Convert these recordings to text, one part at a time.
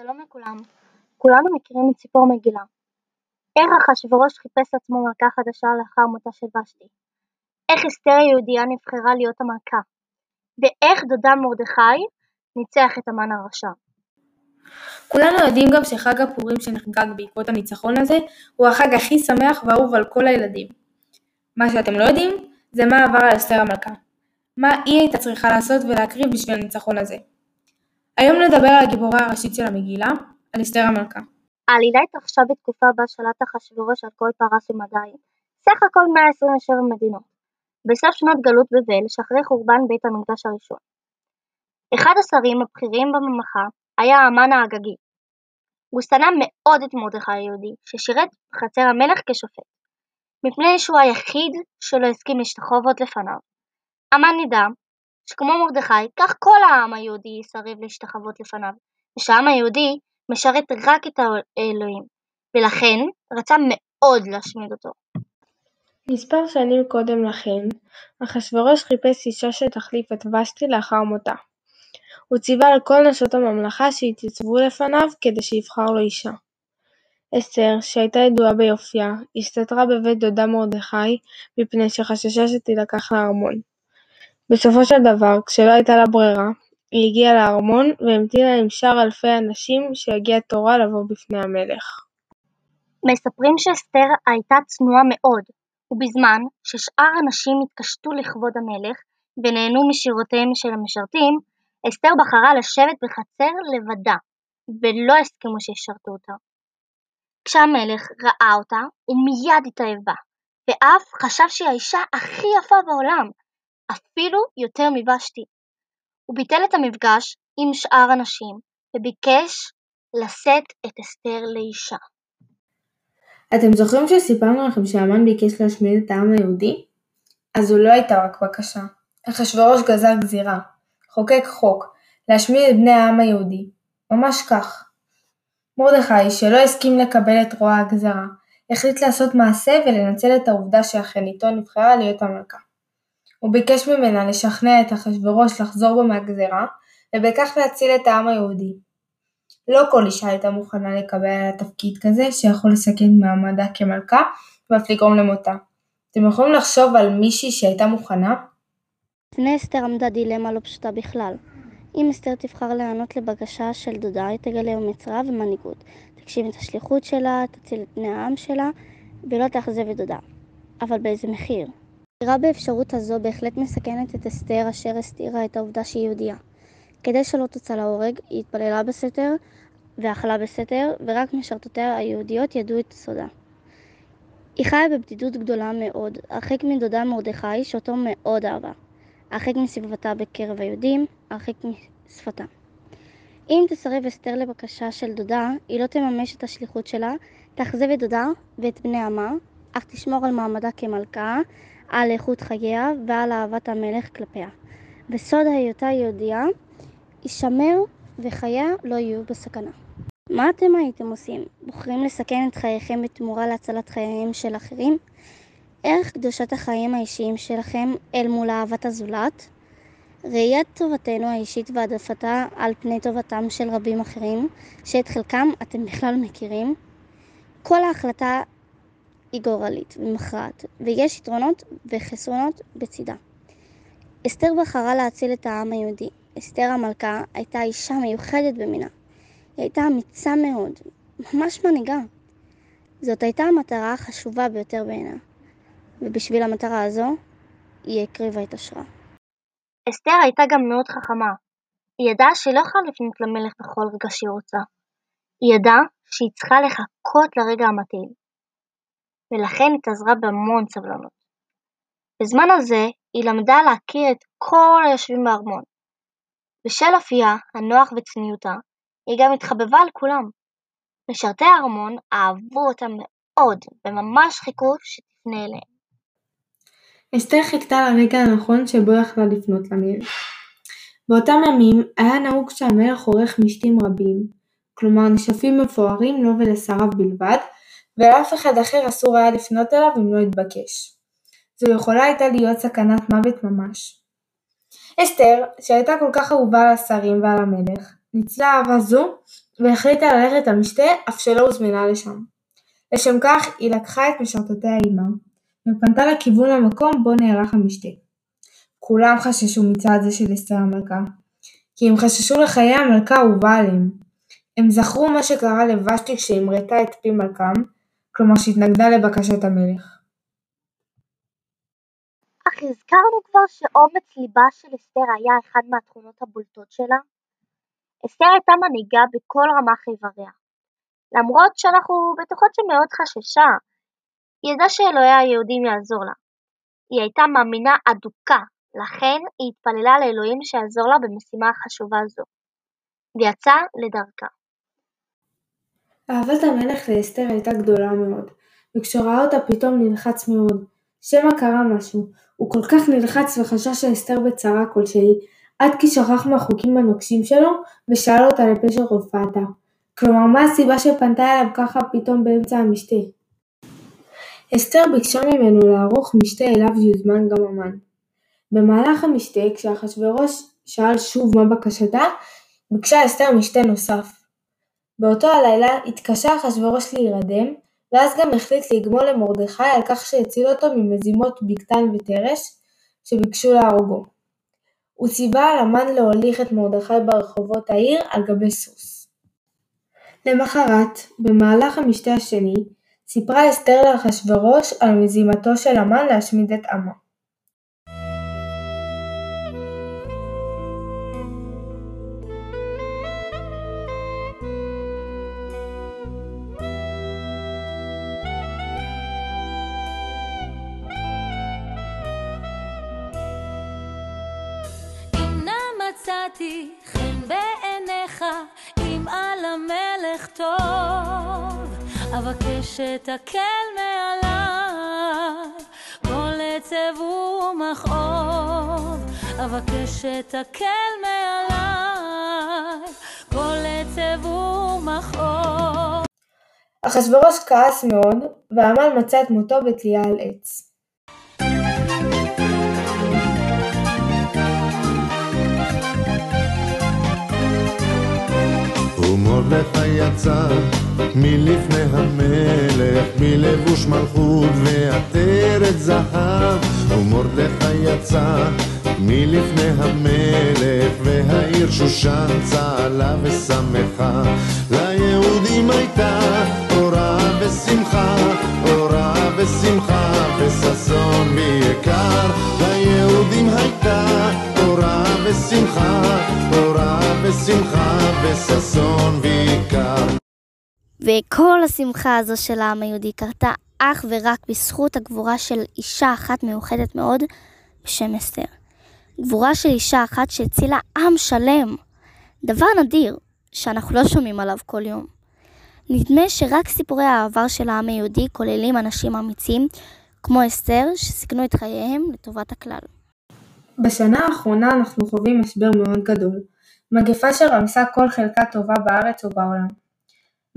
שלום לכולם, כולנו מכירים את סיפור מגילה. איך אחשוורוש חיפש לעצמו מלכה חדשה לאחר מותה של ושתי. איך אסתר היהודייה נבחרה להיות המלכה. ואיך דודה מרדכי ניצח את המן הרשע. כולנו יודעים גם שחג הפורים שנחגג בעקבות הניצחון הזה הוא החג הכי שמח ואהוב על כל הילדים. מה שאתם לא יודעים זה מה עבר על אסתר המלכה. מה היא הייתה צריכה לעשות ולהקריב בשביל הניצחון הזה. היום נדבר על הגיבורה הראשית של המגילה, על אסתר המלכה. העלילה התרחשה בתקופה בה שלט אחשוורוש על כל פרס ומדי, סך הכל 127 מדינות, בסוף שנות גלות בבל שאחרי חורבן בית המקדש הראשון. אחד השרים הבכירים בממלכה היה המן האגגי. הוא שנא מאוד את מרדכי היהודי, ששירת בחצר המלך כשופט, מפני שהוא היחיד שלא הסכים להשתחוות לפניו. המן נדע שכמו מרדכי, כך כל העם היהודי יסרב להשתחוות לפניו, ושהעם היהודי משרת רק את האלוהים, ולכן רצה מאוד להשמיד אותו. מספר שנים קודם לכן, אחשורוש חיפש אישה שתחליף את ושתי לאחר מותה. הוא ציווה על כל נשות הממלכה שיתייצבו לפניו כדי שיבחר לו אישה. אסתר, שהייתה ידועה ביופייה, הסתתרה בבית דודה מרדכי מפני שחששה שתילקח לארמון. בסופו של דבר, כשלא הייתה לה ברירה, היא הגיעה לארמון והמתינה עם שאר אלפי הנשים שהגיע תורה לבוא בפני המלך. מספרים שאסתר הייתה צנועה מאוד, ובזמן ששאר הנשים התקשטו לכבוד המלך ונהנו משירותיהם של המשרתים, אסתר בחרה לשבת בחצר לבדה, ולא הסכימו שישרתו אותה. כשהמלך ראה אותה, הוא מיד התאהב בה, ואף חשב שהיא האישה הכי יפה בעולם, אפילו יותר מבשתי. הוא ביטל את המפגש עם שאר הנשים וביקש לשאת את אסתר לאישה. אתם זוכרים שסיפרנו לכם שהמן ביקש להשמיד את העם היהודי? אז זו לא הייתה רק בקשה. אחשורוש גזר גזירה, חוקק חוק, להשמיד את בני העם היהודי. ממש כך. מרדכי, שלא הסכים לקבל את רוע הגזרה, החליט לעשות מעשה ולנצל את העובדה שאחייניתו נבחרה להיות המלכה. הוא ביקש ממנה לשכנע את אחשורוש לחזור בו מהגזרה, ובכך להציל את העם היהודי. לא כל אישה הייתה מוכנה לקבל על התפקיד כזה שיכול לסכן מעמדה כמלכה ואף לגרום למותה. אתם יכולים לחשוב על מישהי שהייתה מוכנה? לפני אסתר עמדה דילמה לא פשוטה בכלל. אם אסתר תבחר להיענות לבקשה של דודה, היא תגלה אומץ רב ומנהיגות. תקשיב את השליחות שלה, תציל את בני העם שלה, ולא תאכזב את דודה. אבל באיזה מחיר? הבחירה באפשרות הזו בהחלט מסכנת את אסתר אשר הסתירה את העובדה שהיא יהודייה. כדי שלא תוצא להורג, היא התפללה בסתר ואכלה בסתר, ורק משרתותיה היהודיות ידעו את סודה. היא חיה בבדידות גדולה מאוד, הרחק מדודה מרדכי שאותו מאוד אהבה. הרחק מסביבתה בקרב היהודים, הרחק משפתה. אם תסרב אסתר לבקשה של דודה, היא לא תממש את השליחות שלה, תאכזב את דודה ואת בני עמה, אך תשמור על מעמדה כמלכה, על איכות חייה ועל אהבת המלך כלפיה. וסוד היותה יהודייה יישמר וחייה לא יהיו בסכנה. מה אתם הייתם עושים? בוחרים לסכן את חייכם בתמורה להצלת חייהם של אחרים? ערך קדושת החיים האישיים שלכם אל מול אהבת הזולת? ראיית טובתנו האישית והעדפתה על פני טובתם של רבים אחרים, שאת חלקם אתם בכלל מכירים? כל ההחלטה היא גורלית ומכרעת, ויש יתרונות וחסרונות בצידה. אסתר בחרה להציל את העם היהודי. אסתר המלכה הייתה אישה מיוחדת במינה. היא הייתה אמיצה מאוד, ממש מנהיגה. זאת הייתה המטרה החשובה ביותר בעינה, ובשביל המטרה הזו, היא הקריבה את אשרה. אסתר הייתה גם מאוד חכמה. היא ידעה שהיא לא יכולה לפנות למלך בכל רגע שהיא רוצה. היא ידעה שהיא צריכה לחכות לרגע המתאים. ולכן התאזרה בהמון סבלנות. בזמן הזה היא למדה להכיר את כל היושבים בארמון. בשל אופייה, הנוח וצניעותה, היא גם התחבבה על כולם. משרתי הארמון אהבו אותה מאוד, וממש חיכו שתפנה אליהם. אסתר חיכתה לרגע הנכון שבו יכלה לפנות למלך. באותם ימים היה נהוג שהמלך עורך משתים רבים, כלומר נשפים מפוארים לו ולשריו בלבד, ולאף אחד אחר אסור היה לפנות אליו אם לא התבקש. זו יכולה הייתה להיות סכנת מוות ממש. אסתר, שהייתה כל כך אהובה על השרים ועל המלך, ניצלה אהבה זו והחליטה ללכת למשתה אף שלא הוזמנה לשם. לשם כך היא לקחה את משרתותיה עמה, ופנתה לכיוון המקום בו נערך המשתה. כולם חששו מצעד זה של אסתר המלכה, כי הם חששו לחיי המלכה האהובה עליהם. הם זכרו מה שקרה לוושתי כשהמרתה את פי מלכם, כלומר שהתנגדה לבקשת המלך. אך הזכרנו כבר שאומץ ליבה של אסתר היה אחד מהתכונות הבולטות שלה. אסתר הייתה מנהיגה בכל רמ"ח איבריה. למרות שאנחנו בטוחות שמאוד חששה, היא ידעה שאלוהי היהודים יעזור לה. היא הייתה מאמינה אדוקה, לכן היא התפללה לאלוהים שיעזור לה במשימה החשובה זו. ויצאה לדרכה. אהבת המלך לאסתר הייתה גדולה מאוד, וכשראה אותה פתאום נלחץ מאוד. שמא קרה משהו, הוא כל כך נלחץ וחשש שאסתר בצרה כלשהי, עד כי שכח מהחוקים הנוקשים שלו, ושאל אותה לפשר הופעתה. כלומר מה הסיבה שפנתה אליו ככה פתאום באמצע המשתה. אסתר ביקשה ממנו לערוך משתה אליו יוזמן גם המן. במהלך המשתה, כשאחשוורוש שאל שוב מה בקשתה, ביקשה אסתר משתה נוסף. באותו הלילה התקשה אחשוורוש להירדם, ואז גם החליט לגמול למרדכי על כך שהציל אותו ממזימות בגתן ותרש שביקשו להורגו. הוא ציווה על המן להוליך את מרדכי ברחובות העיר על גבי סוס. למחרת, במהלך המשתה השני, סיפרה אסתר לאחשוורוש על מזימתו של המן להשמיד את עמו. טוב, אבקש שתקל מעליי, כל עצב ומכאוב, אבקש שתקל מעליי, כל עצב ומכאוב. אחשורוש כעס מאוד, והמן מצא את מותו בתלייה על עץ. יצא מלפני המלך, מלבוש מלכות ועטרת זהב. ומרדכי יצא מלפני המלך, והעיר שושן צהלה ושמחה. ליהודים הייתה אורה ושמחה, אורה ושמחה וששון ויקר. ליהודים הייתה אורה ושמחה, אורה ושמחה וששון ויקר. וכל השמחה הזו של העם היהודי קרתה אך ורק בזכות הגבורה של אישה אחת מיוחדת מאוד בשם אסתר. גבורה של אישה אחת שהצילה עם שלם. דבר נדיר, שאנחנו לא שומעים עליו כל יום. נדמה שרק סיפורי העבר של העם היהודי כוללים אנשים אמיצים, כמו אסתר, שסיכנו את חייהם לטובת הכלל. בשנה האחרונה אנחנו חווים משבר מאוד גדול, מגפה שרמסה כל חלקה טובה בארץ ובעולם.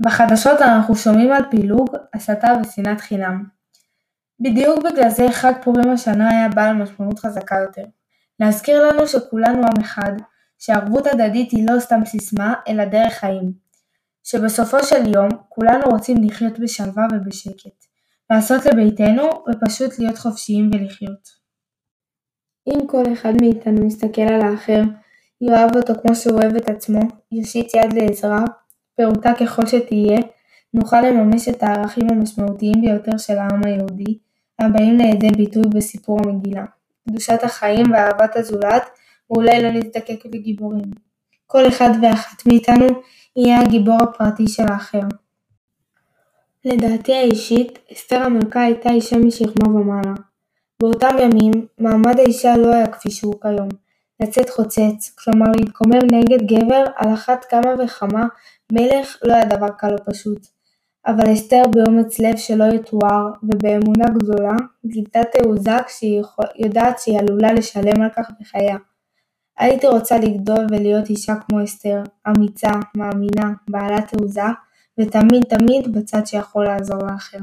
בחדשות אנחנו שומעים על פילוג, הסתה ושנאת חינם. בדיוק בגלל זה חג פורים השנה היה בעל משמעות חזקה יותר. להזכיר לנו שכולנו עם אחד, שערבות הדדית היא לא סתם סיסמה, אלא דרך חיים. שבסופו של יום כולנו רוצים לחיות בשלווה ובשקט. לעשות לביתנו ופשוט להיות חופשיים ולחיות. אם כל אחד מאיתנו יסתכל על האחר, יאהב אותו כמו שהוא אוהב את עצמו, יושיט יד לעזרה, פעוטה ככל שתהיה, נוכל לממש את הערכים המשמעותיים ביותר של העם היהודי, הבאים לידי ביטוי בסיפור המגילה. קדושת החיים ואהבת הזולת, ואולי לא נזדקק בגיבורים. כל אחד ואחת מאיתנו יהיה הגיבור הפרטי של האחר. לדעתי האישית, אסתר המלכה הייתה אישה משכמה ומעלה. באותם ימים, מעמד האישה לא היה כפי שהוא כיום, לצאת חוצץ, כלומר להתקומם נגד גבר על אחת כמה וכמה מלך לא היה דבר קל או פשוט. אבל אסתר באומץ לב שלא יתואר, ובאמונה גדולה, גילתה תעוזה כשהיא יודעת שהיא עלולה לשלם על כך בחייה. הייתי רוצה לגדול ולהיות אישה כמו אסתר, אמיצה, מאמינה, בעלת תעוזה, ותמיד תמיד בצד שיכול לעזור לאחר.